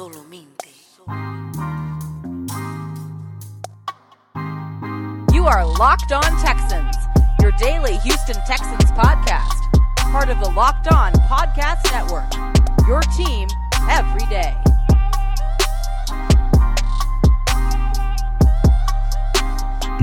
Solamente. You are Locked On Texans, your daily Houston Texans podcast. Part of the Locked On Podcast Network. Your team every day.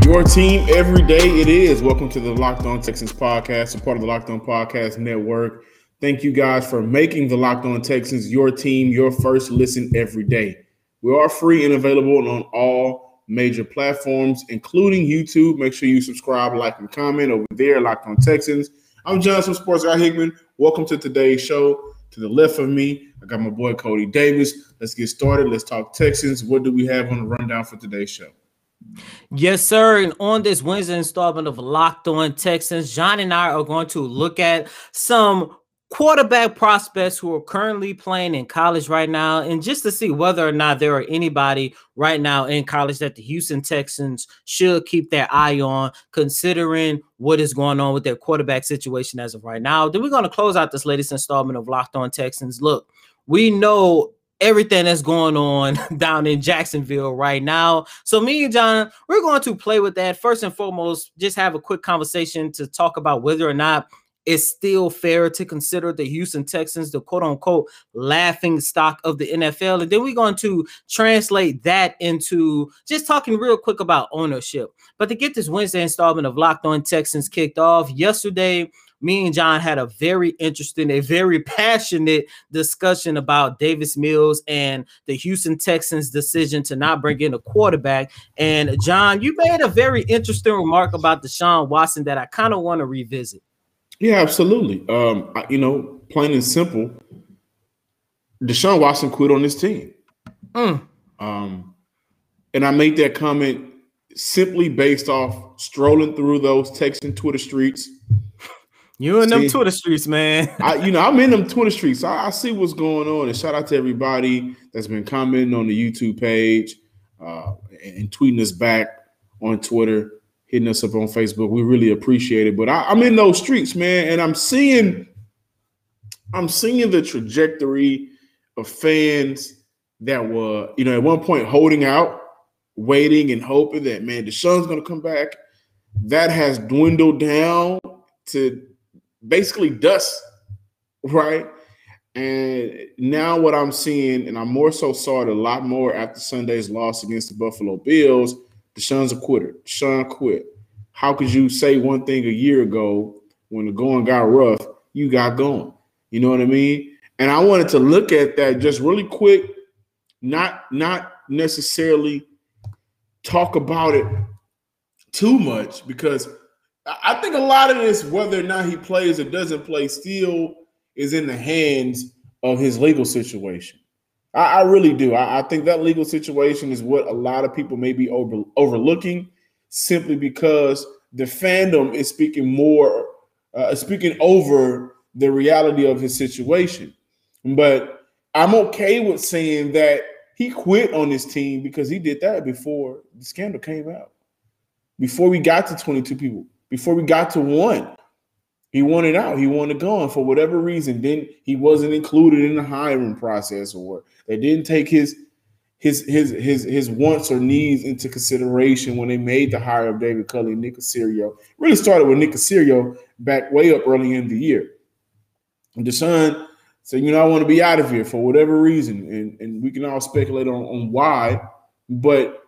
Your team every day it is. Welcome to the Locked On Texans podcast, a part of the Locked On Podcast Network. Thank you guys for making the Locked On Texans your team, your first listen every day. We are free and available on all major platforms, including YouTube. Make sure you subscribe, like, and comment over there, Locked On Texans. I'm Johnson Sports Guy Hickman. Welcome to today's show. To the left of me, I got my boy Cody Davis. Let's get started. Let's talk Texans. What do we have on the rundown for today's show? Yes, sir. And on this Wednesday installment of Locked On Texans, John and I are going to look at some quarterback prospects who are currently playing in college right now, and just to see whether or not there are anybody right now in college that the Houston Texans should keep their eye on, considering what is going on with their quarterback situation as of right now. Then we're going to close out this latest installment of Locked On Texans. Look, we know everything that's going on down in Jacksonville right now. So me and John, we're going to play with that. First and foremost, just have a quick conversation to talk about whether or not it's still fair to consider the Houston Texans the quote unquote laughing stock of the NFL. And then we're going to translate that into just talking real quick about ownership. But to get this Wednesday installment of Locked On Texans kicked off yesterday, me and John had a very interesting, a very passionate discussion about Davis Mills and the Houston Texans' decision to not bring in a quarterback. And John, you made a very interesting remark about Deshaun Watson that I kind of want to revisit. Yeah, absolutely. Um, I, you know, plain and simple, Deshaun Watson quit on this team. Mm. Um, and I made that comment simply based off strolling through those Texan Twitter streets. You and them Twitter streets, man. I, you know, I'm in them Twitter streets. I, I see what's going on, and shout out to everybody that's been commenting on the YouTube page uh, and, and tweeting us back on Twitter, hitting us up on Facebook. We really appreciate it. But I, I'm in those streets, man, and I'm seeing, I'm seeing the trajectory of fans that were, you know, at one point holding out, waiting and hoping that man, Deshaun's to come back. That has dwindled down to basically dust, right? And now what I'm seeing, and I more so saw it a lot more after Sunday's loss against the Buffalo Bills, Deshaun's a quitter. Deshaun quit. How could you say one thing a year ago when the going got rough, you got going? You know what I mean? And I wanted to look at that just really quick, not not necessarily talk about it too much because I think a lot of this, whether or not he plays or doesn't play, still is in the hands of his legal situation. I, I really do. I, I, think that legal situation is what a lot of people may be over, overlooking simply because the fandom is speaking more, uh, speaking over the reality of his situation. But I'm okay with saying that he quit on this team because he did that before the scandal came out, before we got to 22 people before we got to one. He wanted out. He wanted gone for whatever reason. Then he wasn't included in the hiring process, or they didn't take his his his his his wants or needs into consideration when they made the hire of David Culley and Nick Caserio. Really started with Nick Caserio back way up early in the year. And Deshaun said, you know, I want to be out of here for whatever reason. And, and we can all speculate on, on why, but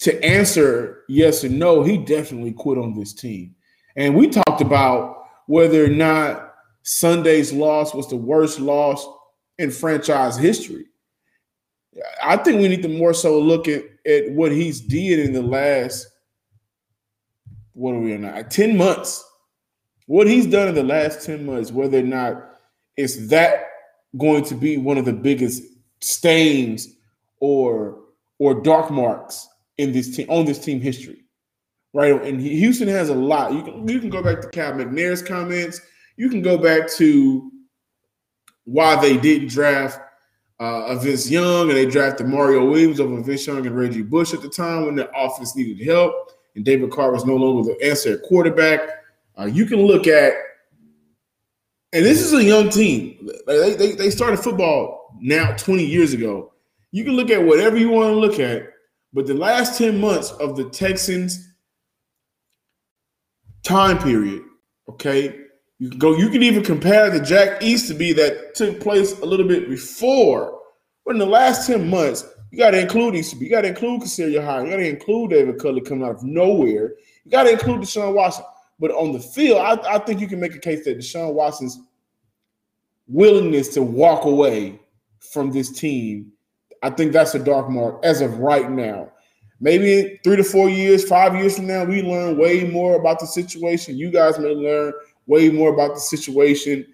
to answer yes or no, he definitely quit on this team. And we talked about whether or not Sunday's loss was the worst loss in franchise history. I think we need to more so look at, at what he's did in the last, what are we in now? 10 months. What he's done in the last 10 months, whether or not is that going to be one of the biggest stains or or dark marks in this team on this team history, right? And Houston has a lot. You can you can go back to Cal McNair's comments. You can go back to why they didn't draft uh, Vince Young and they drafted Mario Williams over Vince Young and Reggie Bush at the time when the offense needed help and David Carr was no longer the answer at quarterback. Uh, you can look at, and this is a young team. They, they, they started football now 20 years ago. You can look at whatever you want to look at, but the last 10 months of the Texans time period, okay, you can go, you can even compare the Jack Easterby that took place a little bit before. But in the last 10 months, you got to include Easterby. You got to include Caserio High. You got to include David Culley coming out of nowhere. You got to include Deshaun Watson. But on the field, I, I think you can make a case that Deshaun Watson's willingness to walk away from this team, I think that's a dark mark as of right now. Maybe three to four years, five years from now, we learn way more about the situation. You guys may learn way more about the situation,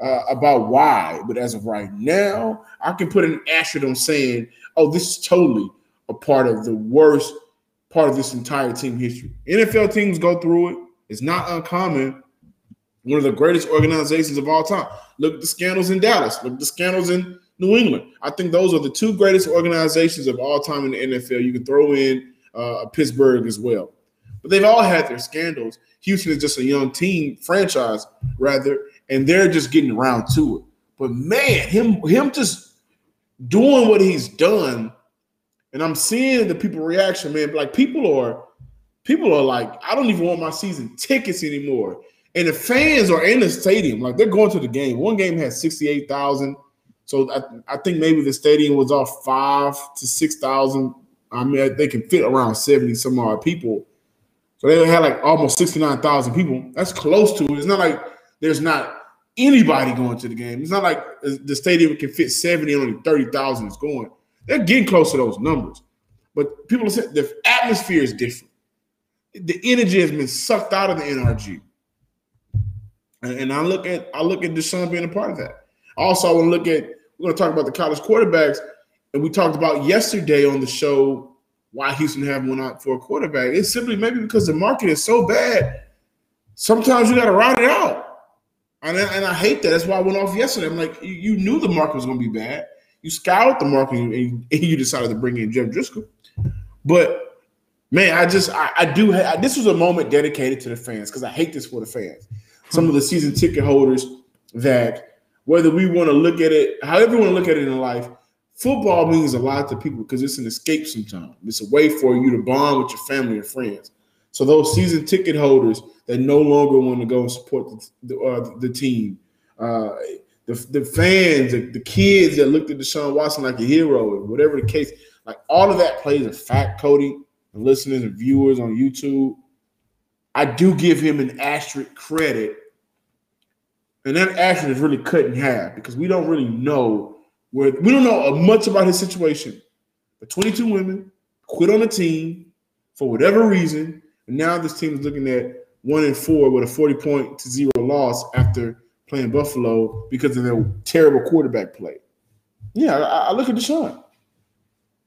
uh, about why. But as of right now, I can put an asterisk on saying, oh, this is totally a part of the worst part of this entire team history. NFL teams go through it. It's not uncommon. One of the greatest organizations of all time. Look at the scandals in Dallas. Look at the scandals in New England. I think those are the two greatest organizations of all time in the NFL. You can throw in uh, Pittsburgh as well. But they've all had their scandals. Houston is just a young team franchise, rather, and they're just getting around to it. But man, him him just doing what he's done, and I'm seeing the people reaction, man. Like people are people are like, I don't even want my season tickets anymore. And the fans are in the stadium, like they're going to the game. One game had 68,000. So I, I think maybe the stadium was off five to 6,000. I mean, they can fit around 70 some odd people. So they had like almost 69,000 people. That's close to it. It's not like there's not anybody going to the game. It's not like the stadium can fit 70 and only 30,000 is going. They're getting close to those numbers. But people saying the atmosphere is different. The energy has been sucked out of the NRG. And, and I look at I look at Deshaun being a part of that. Also, I want to look at we're going to talk about the college quarterbacks, and we talked about yesterday on the show why Houston haven't went out for a quarterback. It's simply maybe because the market is so bad. Sometimes you got to ride it out. And I, and I hate that. That's why I went off yesterday. I'm like, you, you knew the market was going to be bad. You scoured the market and, and you decided to bring in Jeff Driskel. But man, I just I, I do. Ha- this was a moment dedicated to the fans because I hate this for the fans. Some of the season ticket holders that whether we want to look at it, however you want to look at it in life, football means a lot to people because it's an escape sometimes. It's a way for you to bond with your family and friends. So those season ticket holders that no longer want to go and support the the, uh, the team, uh, the, the fans, the, the, kids that looked at Deshaun Watson like a hero, whatever the case, like all of that plays a fact, Cody, listeners and viewers on YouTube. I do give him an asterisk credit and that action is really cut in half because we don't really know where we don't know much about his situation. But 22 women quit on the team for whatever reason, and now this team is looking at one and four with a 40 point to zero loss after playing Buffalo because of their terrible quarterback play. Yeah, I, I look at Deshaun.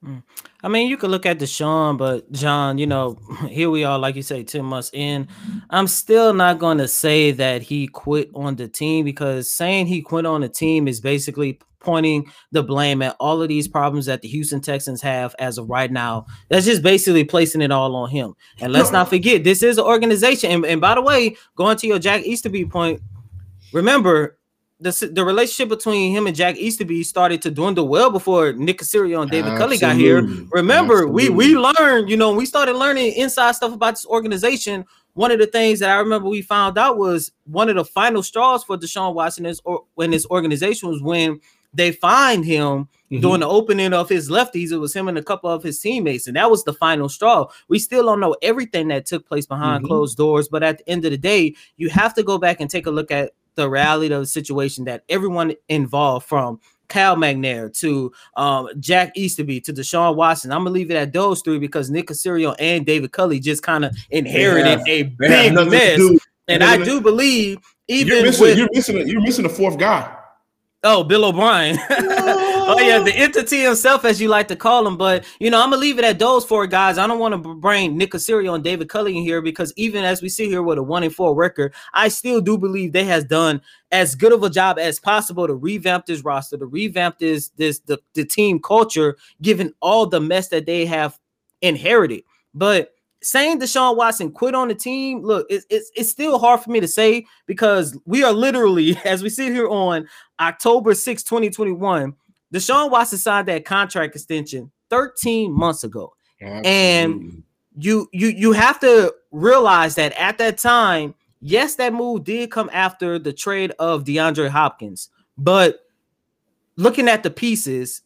Mm. I mean, you could look at Deshaun, but John, you know, here we are, like you say, 10 months in. I'm still not going to say that he quit on the team because saying he quit on the team is basically pointing the blame at all of these problems that the Houston Texans have as of right now. That's just basically placing it all on him. And let's not forget, this is an organization. And, and by the way, going to your Jack Easterby point, remember, the, the relationship between him and Jack Easterby started to dwindle well before Nick Caserio and David Culley got here. Remember, Absolutely. we we learned, you know, we started learning inside stuff about this organization. One of the things that I remember we found out was one of the final straws for Deshaun Watson is or when this organization was when they find him mm-hmm. during the opening of his lefties. It was him and a couple of his teammates, and that was the final straw. We still don't know everything that took place behind mm-hmm. closed doors, but at the end of the day, you have to go back and take a look at the reality of the situation that everyone involved from Cal McNair to um, Jack Easterby to Deshaun Watson. I'm gonna leave it at those three because Nick Caserio and David Culley just kind of inherited have, a big mess. And I do believe even you're missing, with, you're missing, you're missing a fourth guy. Oh, Bill O'Brien. oh yeah, the entity himself, as you like to call him. But you know, I'm gonna leave it at those four guys. I don't want to bring Nick Caserio and David Culley in here because even as we sit here with a one and four record, I still do believe they has done as good of a job as possible to revamp this roster, to revamp this this the, the team culture, given all the mess that they have inherited. But saying Deshaun Watson quit on the team, look, it's, it's, it's still hard for me to say because we are literally, as we sit here on October 6, 2021, Deshaun Watson signed that contract extension 13 months ago. Absolutely. And you you you have to realize that at that time, yes, that move did come after the trade of DeAndre Hopkins, but looking at the pieces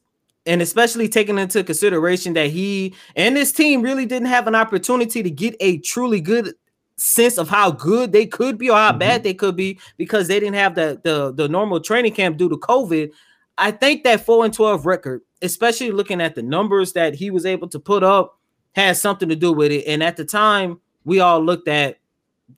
and especially taking into consideration that he and his team really didn't have an opportunity to get a truly good sense of how good they could be or how mm-hmm. bad they could be because they didn't have the, the the normal training camp due to COVID. I think that 4 and 12 record, especially looking at the numbers that he was able to put up, has something to do with it. And at the time, we all looked at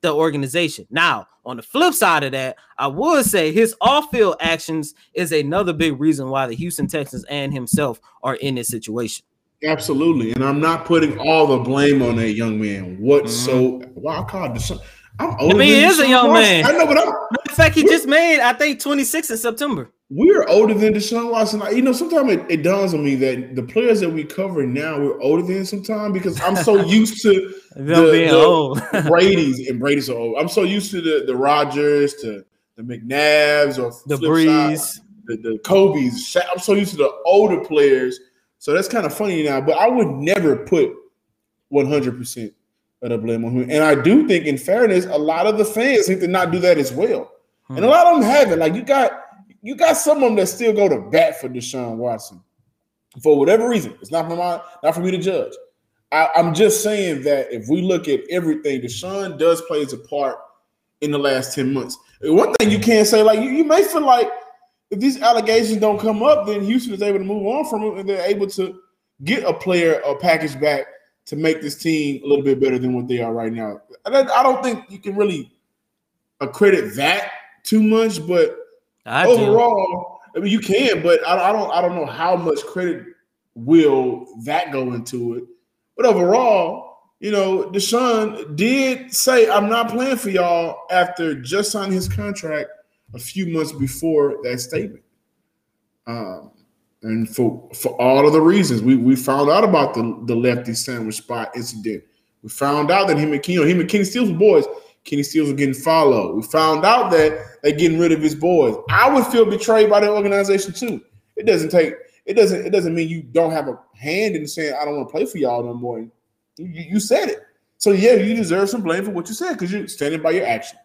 the organization. Now, on the flip side of that, I would say his off-field actions is another big reason why the Houston Texans and himself are in this situation. Absolutely, and I'm not putting all the blame on that young man. What mm-hmm. so? Wow, God, I'm older. I mean, he is a young man. I know, but I'm. In fact, he just made I think 26 in September. We're older than Deshaun Watson. You know, sometimes it, it dawns on me that the players that we cover now we're older than sometimes because I'm so used to the, being the old. Brady's and Brady's so old. I'm so used to the the Rodgers to the McNabbs or the Brees, the, the Kobe's. I'm so used to the older players so that's kind of funny now, but I would never put 100% of the blame on him. And I do think, in fairness, a lot of the fans seem to not do that as well. Hmm. And a lot of them haven't. Like you got you got some of them that still go to bat for Deshaun Watson for whatever reason. It's not for my not for me to judge. I, I'm just saying that if we look at everything, Deshaun does play a part in the last 10 months. One thing you can't say, like you, you may feel like if these allegations don't come up, then Houston is able to move on from it and they're able to get a player or package back to make this team a little bit better than what they are right now. I don't think you can really accredit that too much, but I overall, do. I mean, you can, but I, I don't. I don't know how much credit will that go into it. But overall, you know, Deshaun did say, "I'm not playing for y'all" after just signing his contract a few months before that statement. Um, and for for all of the reasons, we we found out about the, the lefty sandwich spot incident. We found out that him and Kenny, him and Kenny Stills boys, Kenny were getting followed. We found out that they're getting rid of his boys. I would feel betrayed by the organization too. It doesn't take it doesn't it doesn't mean you don't have a hand in saying I don't want to play for y'all no more. You, you said it. So yeah, you deserve some blame for what you said because you're standing by your action.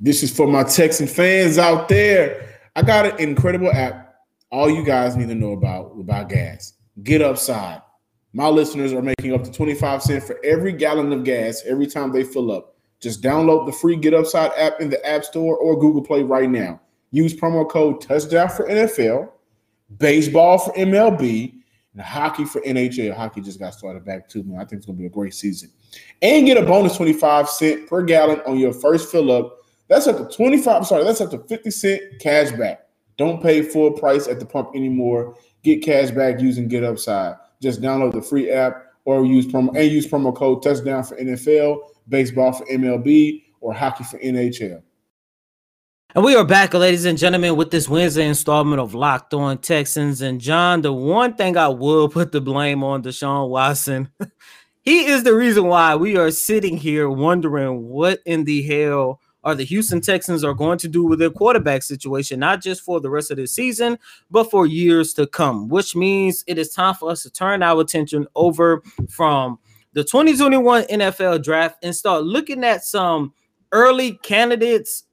This is for my Texan fans out there. I got an incredible app. All you guys need to know about about gas. Get upside. My listeners are making up to 25 cents for every gallon of gas every time they fill up. Just download the free Get Upside app in the App Store or Google Play right now. Use promo code touchdown for NFL, baseball for MLB, and hockey for NHL. Hockey just got started back too, man. I think it's gonna be a great season. And get a bonus 25 cent per gallon on your first fill up that's up to 25, sorry, that's up to 50 cent cash back. Don't pay full price at the pump anymore. Get cash back using Get Upside. Just download the free app or use promo and use promo code touchdown for NFL, baseball for MLB, or hockey for NHL. And we are back, ladies and gentlemen, with this Wednesday installment of Locked On Texans. And John, the one thing I will put the blame on Deshaun Watson, he is the reason why we are sitting here wondering what in the hell are the Houston Texans are going to do with their quarterback situation, not just for the rest of the season, but for years to come, which means it is time for us to turn our attention over from the 2021 NFL draft and start looking at some early candidates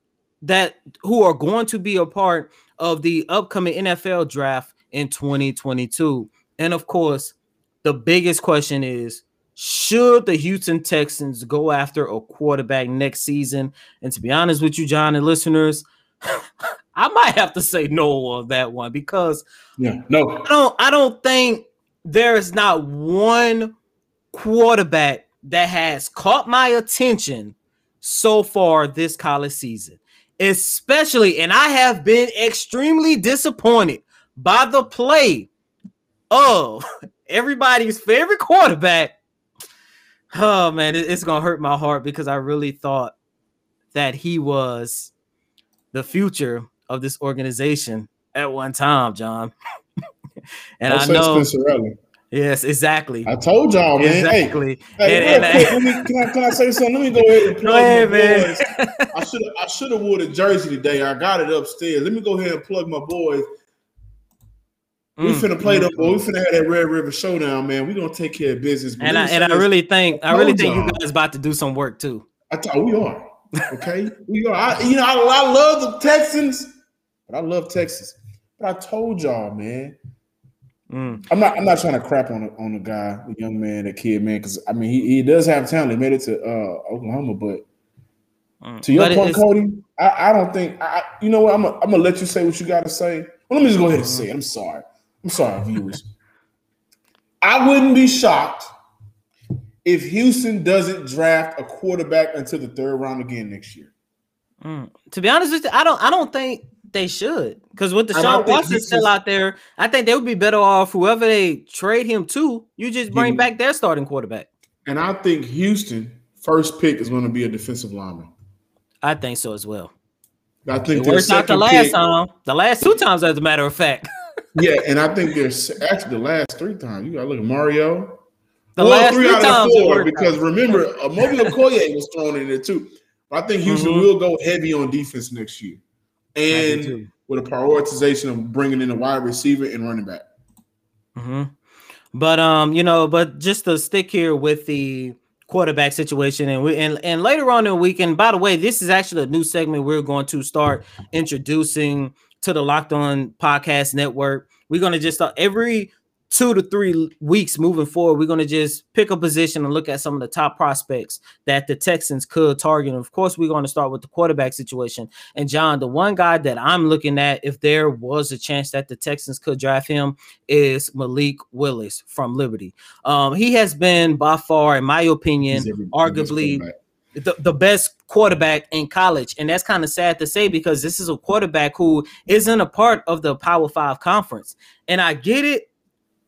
that who are going to be a part of the upcoming NFL draft in 2022. And of course, the biggest question is should the Houston Texans go after a quarterback next season? And to be honest with you, John and listeners, I might have to say no on that one because yeah, no, I don't I don't think there is not one quarterback that has caught my attention so far this college season. Especially, and I have been extremely disappointed by the play of everybody's favorite quarterback, Oh man, it's gonna hurt my heart because I really thought that he was the future of this organization at one time, John. and Don't I know. Yes, exactly. I told y'all, man. Exactly. Hey, hey and, and, quick, me, can, I, can I say something? Let me go ahead and plug ahead, my man. boys. I should have I should have wore the jersey today. I got it upstairs. Let me go ahead and plug my boys. We mm, finna play mm, them, boy. We finna have that Red River Showdown, man. We gonna take care of business. And I and I really think I really think you guys about to do some work too. I thought we are. Okay, we are. I, you know, I, I love the Texans, but I love Texas. But I told y'all, man. Mm. I'm not. I'm not trying to crap on a, on a guy, the young man, that kid, man. Because I mean, he, he does have talent. He made it to uh, Oklahoma, but mm. to your but point, Cody, I, I don't think. I, you know what? I'm. A, I'm gonna let you say what you got to say. Well, let me just go ahead and say. It. I'm sorry. I'm sorry, viewers. I wouldn't be shocked if Houston doesn't draft a quarterback until the third round again next year. Mm. To be honest with you, I don't. I don't think they should because with Deshaun Watson still out there, I think they would be better off whoever they trade him to. You just bring yeah. back their starting quarterback. And I think Houston first pick is going to be a defensive lineman. I think so as well. I think it worked out the last pick, time. The last two times, as a matter of fact. yeah, and I think there's actually the last three times. You got to look at Mario. The well, last three, three out of four because remember, Amobi Okoye was thrown in there too. I think Houston mm-hmm. will go heavy on defense next year, and with a prioritization of bringing in a wide receiver and running back. Mm-hmm. But um, you know, but just to stick here with the quarterback situation and we and, and later on in the weekend by the way this is actually a new segment we're going to start introducing to the Locked On Podcast Network. We're going to just start every two to three weeks moving forward, we're going to just pick a position and look at some of the top prospects that the Texans could target. And of course, we're going to start with the quarterback situation. And John, the one guy that I'm looking at, if there was a chance that the Texans could draft him, is Malik Willis from Liberty. Um, he has been by far, in my opinion, arguably the, the best quarterback in college. And that's kind of sad to say because this is a quarterback who isn't a part of the Power Five conference. And I get it.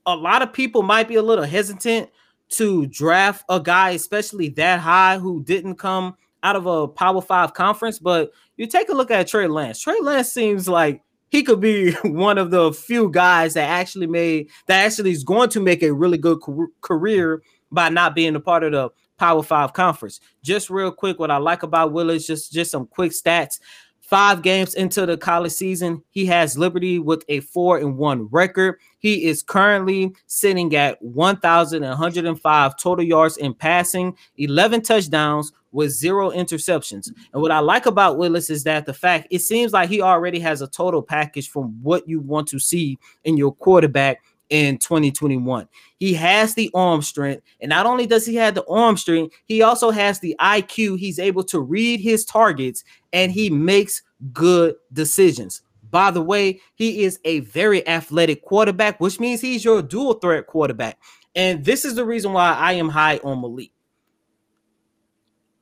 A lot of people might be a little hesitant to draft a guy, especially that high, who didn't come out of a Power Five conference. But you take a look at Trey Lance. Trey Lance seems like he could be one of the few guys that actually made that actually is going to make a really good career by not being a part of the Power Five conference. Just real quick, what I like about Willis, just just some quick stats. Five games into the college season, he has Liberty with a four and one record. He is currently sitting at 1,105 total yards in passing, 11 touchdowns with zero interceptions. And what I like about Willis is that the fact it seems like he already has a total package from what you want to see in your quarterback in 2021. He has the arm strength, and not only does he have the arm strength, he also has the IQ. He's able to read his targets and he makes good decisions. By the way, he is a very athletic quarterback, which means he's your dual threat quarterback. And this is the reason why I am high on Malik.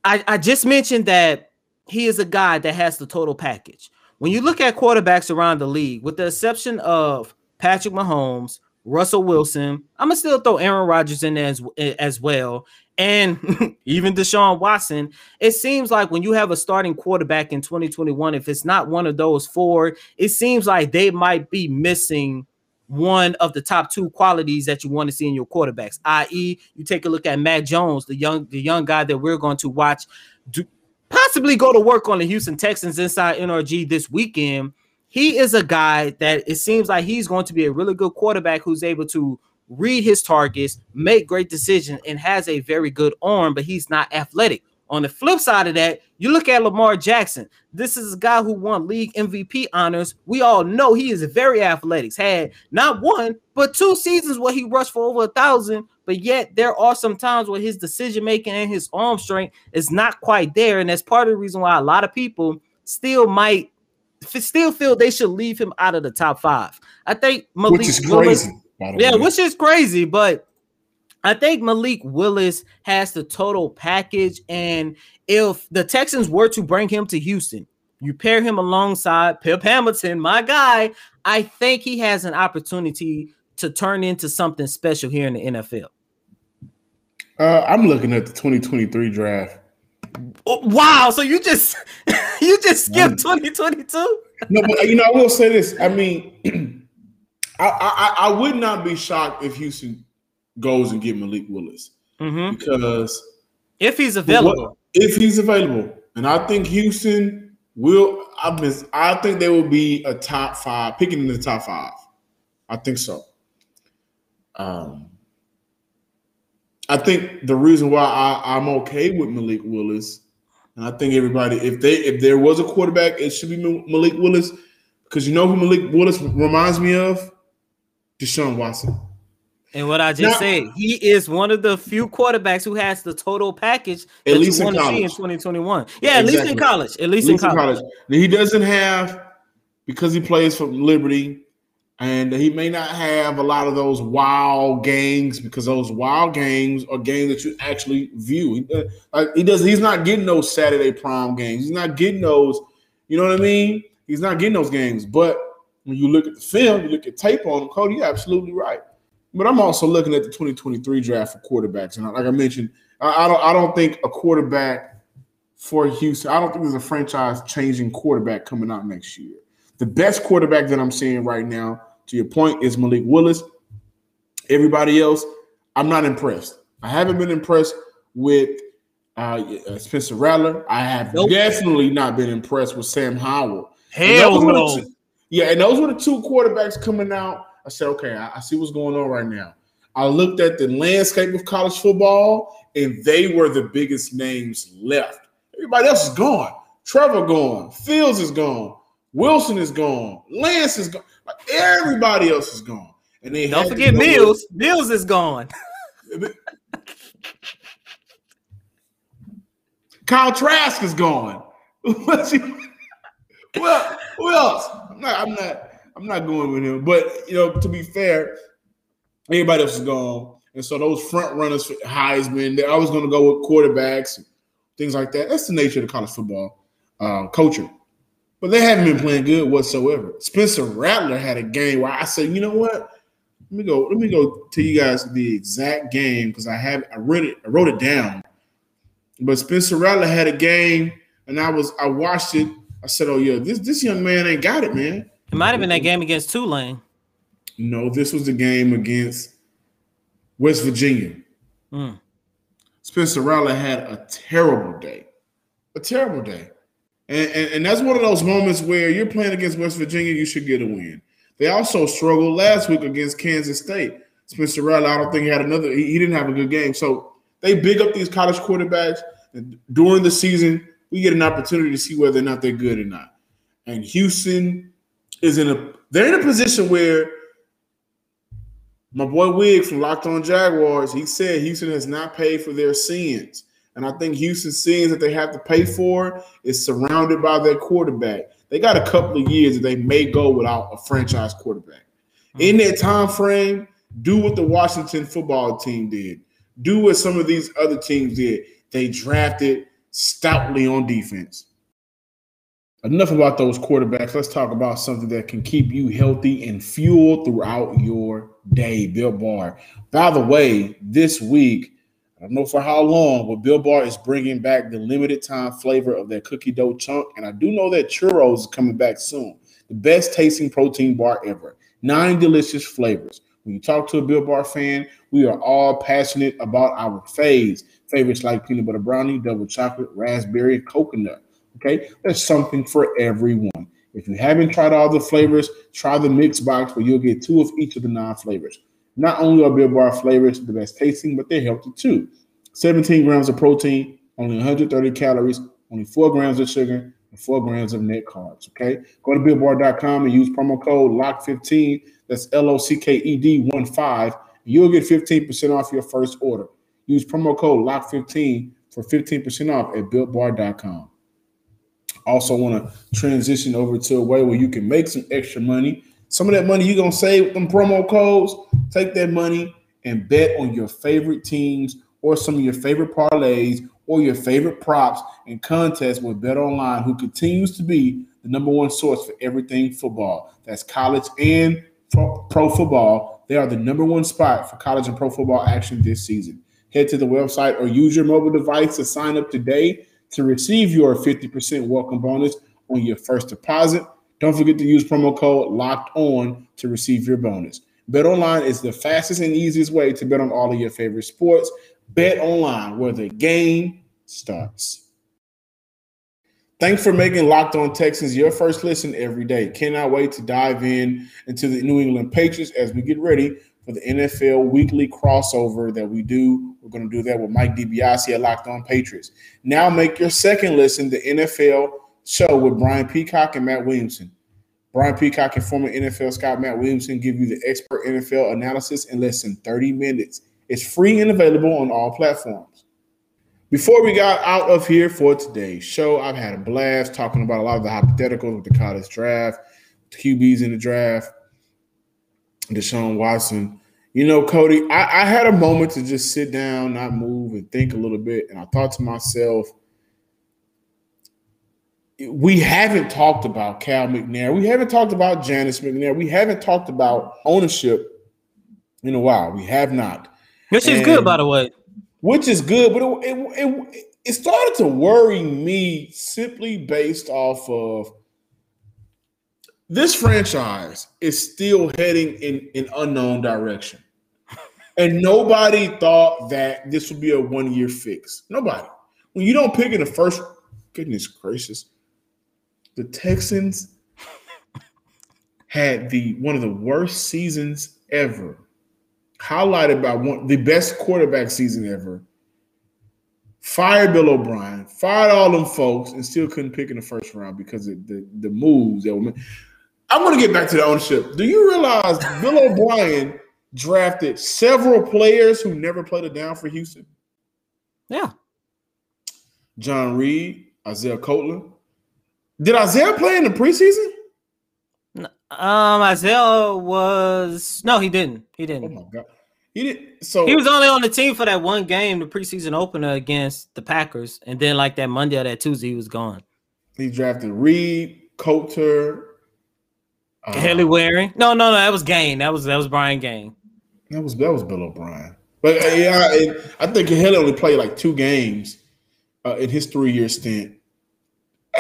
I, I just mentioned that he is a guy that has the total package. When you look at quarterbacks around the league, with the exception of Patrick Mahomes, Russell Wilson. I'm gonna still throw Aaron Rodgers in as, as well, and even Deshaun Watson. It seems like when you have a starting quarterback in 2021, if it's not one of those four, it seems like they might be missing one of the top two qualities that you want to see in your quarterbacks. I.e., you take a look at Mac Jones, the young the young guy that we're going to watch, do, possibly go to work on the Houston Texans inside NRG this weekend he is a guy that it seems like he's going to be a really good quarterback who's able to read his targets, make great decisions, and has a very good arm, but he's not athletic. On the flip side of that, you look at Lamar Jackson. This is a guy who won league MVP honors. We all know he is very athletic. Had not one, but two seasons where he rushed for over a thousand. But yet there are some times where his decision making and his arm strength is not quite there. And that's part of the reason why a lot of people still might still feel they should leave him out of the top five. I think Malik which is Willis, crazy. Yeah, which is crazy, but I think Malik Willis has the total package. And if the Texans were to bring him to Houston, you pair him alongside Pip Hamilton, my guy, I think he has an opportunity to turn into something special here in the NFL. Uh, I'm looking at the 2023 draft. Wow! So you just you just skipped 2022? No, but you know, I will say this. I mean, I, I, I would not be shocked if Houston goes and get Malik Willis mm-hmm. because if he's available, if he's available, and I think Houston will. I've been. I think they will be a top five, picking in the top five. I think so. Um, I think the reason why I, I'm okay with Malik Willis, and I think everybody, if they if there was a quarterback, it should be Malik Willis, because you know who Malik Willis reminds me of? Deshaun Watson. And what I just now, said, he is one of the few quarterbacks who has the total package at least in college. in 2021. Yeah, at least in college. At least, at least in, college. in college. He doesn't have because he plays for Liberty and he may not have a lot of those wild games because those wild games are games that you actually view. He, uh, he does. He's not getting those Saturday prime games. He's not getting those. You know what I mean? He's not getting those games. But when you look at the film, you look at tape on him, Cody. You're absolutely right. But I'm also looking at the 2023 draft for quarterbacks, and like I mentioned, I don't. I don't think a quarterback for Houston. I don't think there's a franchise changing quarterback coming out next year. The best quarterback that I'm seeing right now, to your point, is Malik Willis. Everybody else, I'm not impressed. I haven't been impressed with uh, uh Spencer Rattler. I have nope. definitely not been impressed with Sam Howell. Hell no. Two, yeah, and those were the two quarterbacks coming out. I said, okay, I, I see what's going on right now. I looked at the landscape of college football, and they were the biggest names left. Everybody else is gone. Trevor gone. Fields is gone. Wilson is gone. Lance is gone. Like everybody else is gone. And they don't forget Mills. With- Mills is gone. Kyle Trask is gone. well, who else? I'm not. I'm not. I'm not going with him. But you know, to be fair, everybody else is gone, and so those front runners for Heisman, they're always going to go with quarterbacks, things like that. That's the nature of the college football uh, culture. But they haven't been playing good whatsoever. Spencer Rattler had a game where I said, you know what? Let me go. Let me go tell you guys the exact game because I have I read it. I wrote it down. But Spencer Rattler had a game, and I was I watched it. I said, "Oh yeah, this this young man ain't got it, man." It might have been that game against Tulane. No, this was the game against West Virginia. Mm. Spencer Rattler had a terrible day, a terrible day. And, and, and, that's one of those moments where you're playing against West Virginia, you should get a win. They also struggled last week against Kansas State. Spencer Rattler, I don't think he had another, he, he didn't have a good game. So they big up these college quarterbacks. And during the season, we get an opportunity to see whether or not they're good or not. And Houston is in a, they're in a position where my boy Wig from Locked On Jaguars, he said Houston has not paid for their sins. And I think Houston sins that they have to pay for is surrounded by their quarterback. They got a couple of years that they may go without a franchise quarterback. Mm-hmm. In that time frame, do what the Washington football team did. Do what some of these other teams did. They drafted stoutly on defense. Enough about those quarterbacks. Let's talk about something that can keep you healthy and fueled throughout your day. Built Bar. By the way, this week I don't know for how long, but Built Bar is bringing back the limited time flavor of their cookie dough chunk. And I do know that churros is coming back soon. The best tasting protein bar ever. Nine delicious flavors. When you talk to a Built Bar fan, we are all passionate about our faves. Favorites like peanut butter brownie, double chocolate, raspberry, coconut. Okay, there's something for everyone. If you haven't tried all the flavors, try the mix box where you'll get two of each of the nine flavors. Not only are Built Bar flavors the best tasting, but they're healthy too. 17 grams of protein, only 130 calories, only 4 grams of sugar, and 4 grams of net carbs. Okay. Go to BuiltBar.com and use promo code LOCKED15. That's L O C K E D 1 5. You'll get 15% off your first order. Use promo code LOCKED15 for 15% off at BuiltBar.com. Also, want to transition over to a way where you can make some extra money some of that money you're gonna save with them promo codes. Take that money and bet on your favorite teams or some of your favorite parlays or your favorite props and contests with Bet Online, who continues to be the number one source for everything football. That's college and pro football. They are the number one spot for college and pro football action this season. Head to the website or use your mobile device to sign up today to receive your 50% welcome bonus on your first deposit. Don't forget to use promo code locked on to receive your bonus. Bet online is the fastest and easiest way to bet on all of your favorite sports. Bet online where the game starts. Thanks for making Locked On Texans your first listen every day. Cannot wait to dive in into the New England Patriots as we get ready for the NFL weekly crossover that we do. We're going to do that with Mike D'Abate at Locked On Patriots. Now make your second listen the NFL show with Brian Peacock and Matt Williamson. Brian Peacock and former NFL scout Matt Williamson give you the expert NFL analysis in less than 30 minutes. It's free and available on all platforms. Before we got out of here for today's show, I've had a blast talking about a lot of the hypotheticals with the college draft, the QBs in the draft, Deshaun Watson. You know, Cody, I, I, had a moment to just sit down, not move, and think a little bit. And I thought to myself, we haven't talked about Cal McNair. We haven't talked about Janice McNair. We haven't talked about ownership in a while. We have not. Which is good, by the way which is good, but it, it, it, it started to worry me simply based off of this franchise is still heading in an unknown direction. And nobody thought that this would be a one year fix. Nobody. When you don't pick in the first, goodness gracious, the Texans had the one of the worst seasons ever highlighted by one the best quarterback season ever. Fired Bill O'Brien, fired all them folks, and still couldn't pick in the first round because of the, the moves that were made. I want to get back to the ownership. Do you realize Bill O'Brien drafted several players who never played a down for Houston? Yeah. John Reid, Isaiah Copeland. Did Isaiah play in the preseason? Um, Isaiah was no, he didn't. He didn't. Oh my god, he did. So he was only on the team for that one game, the preseason opener against the Packers, and then like that Monday or that Tuesday, he was gone. He drafted Reid, Coulter, uh, Kahale Warring. No, no, no, that was Gaine. That was that was Brian Gaine. That was that was Bill O'Brien. But uh, yeah, I think Haley only played like two games uh, in his three year stint.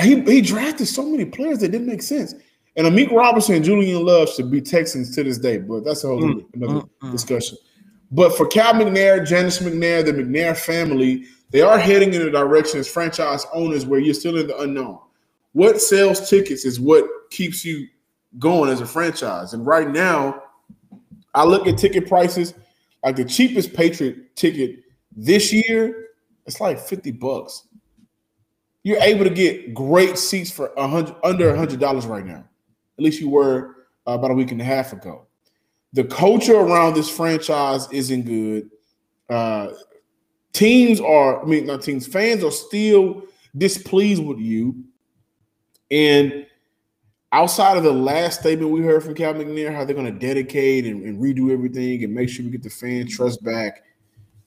He he drafted so many players that didn't make sense. And Amik Robertson and Julian Love should be Texans to this day, but that's a whole mm, another mm, mm. discussion. But for Cal McNair, Janice McNair, the McNair family, they are heading in a direction as franchise owners where you're still in the unknown. What sells tickets is what keeps you going as a franchise. And right now, I look at ticket prices, like the cheapest Patriot ticket this year, it's like 50 bucks. You're able to get great seats for a hundred under a hundred dollars right now. At least you were uh, about a week and a half ago. The culture around this franchise isn't good. Uh, teams are, I mean, not teams, fans are still displeased with you. And outside of the last statement we heard from Cal McNair, how they're going to dedicate and, and, redo everything and make sure we get the fan trust back.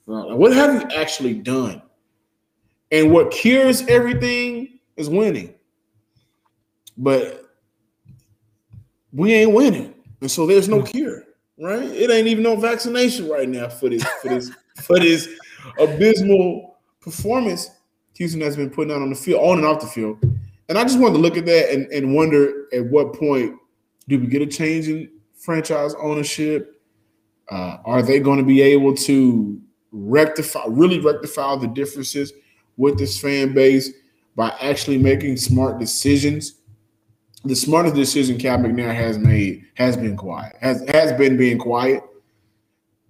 Uh, what have you actually done? And what cures everything is winning. But we ain't winning, and so there's no hmm. cure, right? It ain't even no vaccination right now for this for this for this abysmal performance Houston has been putting out on the field, on and off the field. And I just wanted to look at that and, and wonder at what point do we get a change in franchise ownership? Uh, are they going to be able to rectify, really rectify the differences with this fan base by actually making smart decisions the smartest decision Cal McNair has made has been quiet. Has has been being quiet.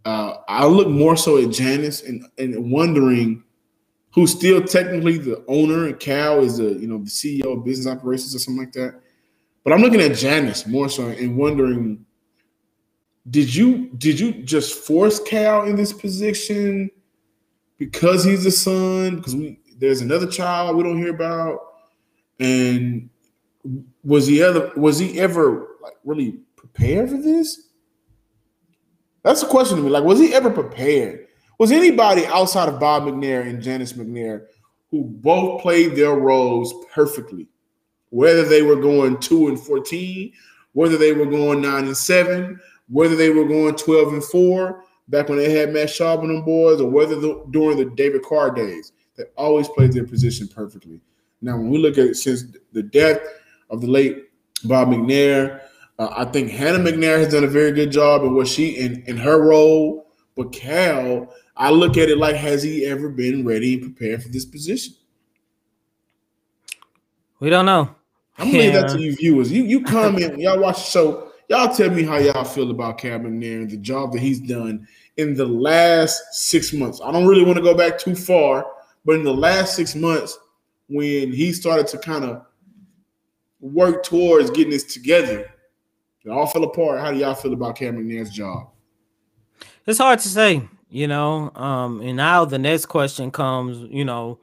Uh, I look more so at Janice and, and wondering who's still technically the owner, Cal is the you know the CEO of business operations or something like that. But I'm looking at Janice more so and wondering, did you did you just force Cal in this position because he's the son? Because we there's another child we don't hear about, and was he ever was he ever like really prepared for this? That's a question to me. Like, was he ever prepared? Was anybody outside of Bob McNair and Janice McNair who both played their roles perfectly, whether they were going two and fourteen, whether they were going nine and seven, whether they were going twelve and four back when they had Matt Schaub on boys, or whether the, during the David Carr days, they always played their position perfectly. Now, when we look at it since the death of the late Bob McNair. Uh, I think Hannah McNair has done a very good job in what she in, in her role. But Cal, I look at it like, has he ever been ready and prepared for this position? We don't know. I'm gonna leave that to you viewers. You you comment, y'all watch the show. Y'all tell me how y'all feel about Cameron McNair and the job that he's done in the last six months. I don't really want to go back too far, but in the last six months, when he started to kind of work towards getting this together, it all fell apart. How do y'all feel about Cameron McNair's job? It's hard to say, you know. Um, and now the next question comes, you know,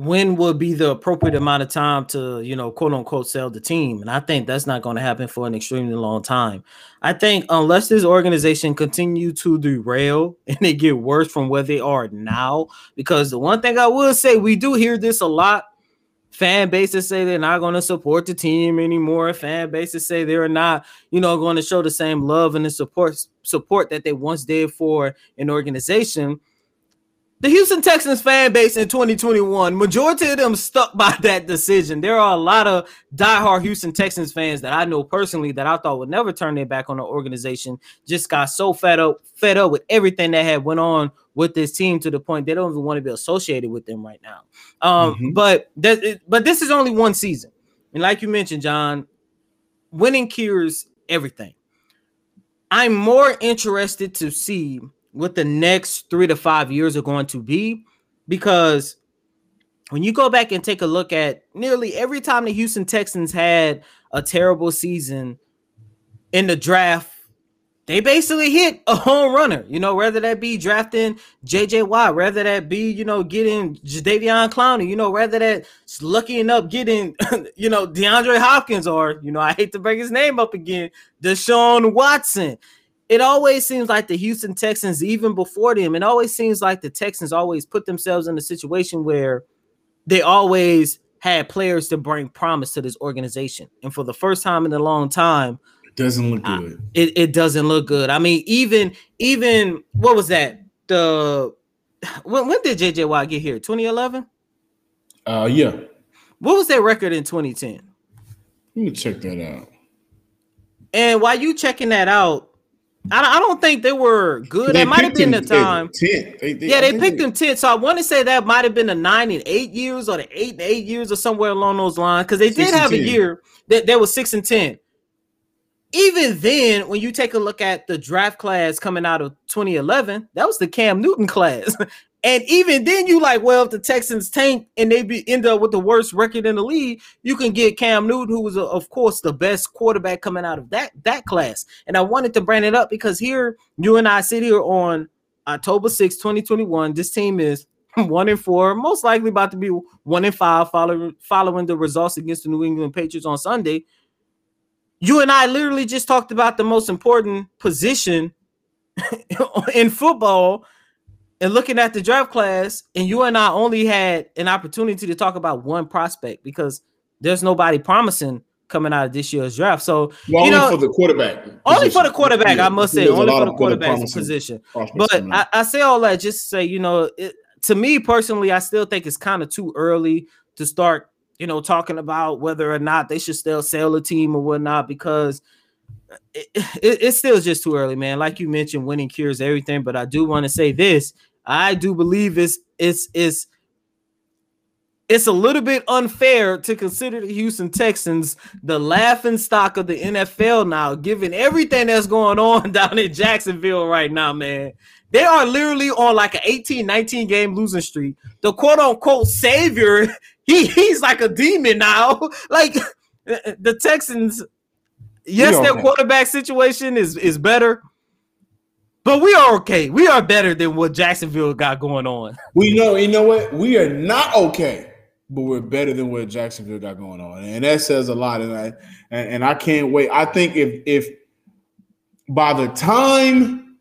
when would be the appropriate amount of time to, you know, quote unquote sell the team? And I think that's not going to happen for an extremely long time. I think unless this organization continue to derail and they get worse from where they are now, because the one thing I will say, we do hear this a lot. Fan bases say they're not going to support the team anymore. Fan bases say they're not, you know, going to show the same love and the support support that they once did for an organization the Houston Texans fan base in 2021, majority of them stuck by that decision. There are a lot of diehard Houston Texans fans that I know personally that I thought would never turn their back on the organization. Just got so fed up, fed up with everything that had went on with this team to the point they don't even want to be associated with them right now. Um, mm-hmm. but that, but this is only one season, and like you mentioned, John, winning cures everything. I'm more interested to see what the next three to five years are going to be. Because when you go back and take a look at nearly every time the Houston Texans had a terrible season in the draft, they basically hit a home runner, you know, whether that be drafting JJ Watt, whether that be, you know, getting Jadeveon Clowney, you know, whether that's lucky enough getting, you know, DeAndre Hopkins or, you know, I hate to bring his name up again, Deshaun Watson it always seems like the Houston Texans, even before them, it always seems like the Texans always put themselves in a situation where they always had players to bring promise to this organization. And for the first time in a long time, it doesn't look good. Uh, it, it doesn't look good. I mean, even even what was that? The when, when did JJ Watt get here? 2011? Uh yeah. What was their record in 2010? Let me check that out. And while you checking that out, I, I don't think they were good. They that might have been the time. 10. They, they, yeah, they picked them 10. So I want to say that might have been the nine and eight years or the eight and eight years or somewhere along those lines. Because they did have a year that there was six and 10. Even then, when you take a look at the draft class coming out of 2011, that was the Cam Newton class. And even then, you like, well, if the Texans tank and they be end up with the worst record in the league, you can get Cam Newton, who was, uh, of course, the best quarterback coming out of that that class. And I wanted to bring it up because here, you and I sit here on October 6, 2021. This team is one and four, most likely about to be one and five, following following the results against the New England Patriots on Sunday. You and I literally just talked about the most important position in football and looking at the draft class, and you and I only had an opportunity to talk about one prospect because there's nobody promising coming out of this year's draft. So well, you know, for the quarterback, only for the quarterback, yeah, I must say, only for the quarterback position. But I, I, say all that just to say, you know, it, to me personally, I still think it's kind of too early to start, you know, talking about whether or not they should still sell a team or whatnot because. It, it, it's still just too early, man. Like you mentioned, winning cures everything. But I do want to say this: I do believe it's it's it's it's a little bit unfair to consider the Houston Texans the laughing stock of the NFL now, given everything that's going on down in Jacksonville right now, man. They are literally on like an 18, 19 game losing streak. The quote unquote savior, he, he's like a demon now. Like the Texans, yes, their quarterback situation is, is better, but we are okay. We are better than what Jacksonville got going on. We know, you know what? We are not okay, but we're better than what Jacksonville got going on, and that says a lot. And I and, and I can't wait. I think if if by the time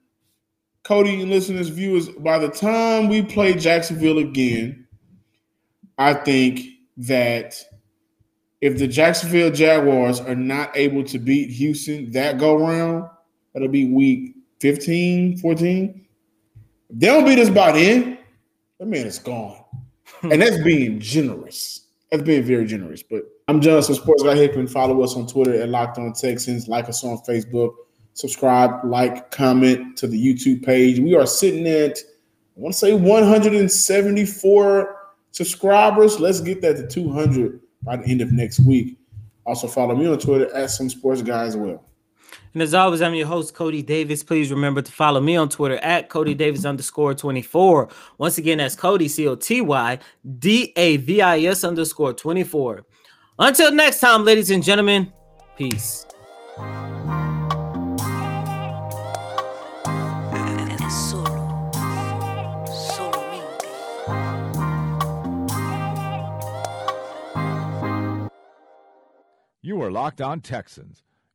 Coty and listeners, viewers, by the time we play Jacksonville again, I think that if the Jacksonville Jaguars are not able to beat Houston that go round, that'll be week 15, 14. If they don't beat us by then, that man is gone. and that's being generous. That's being very generous. But I'm Johnson Sports Guy Hickman. Follow us on Twitter at Locked On Texans. Like us on Facebook. Subscribe, like, comment to the YouTube page. We are sitting at, I want to say 174 subscribers. Let's get that to 200 by the end of next week. Also follow me on Twitter at some sports guy as well. And as always, I'm your host, Coty Davis. Please remember to follow me on Twitter at Coty Davis underscore 24. Once again, that's Coty, C O T Y D A V I S underscore 24. Until next time, ladies and gentlemen, peace. You are Locked On Texans,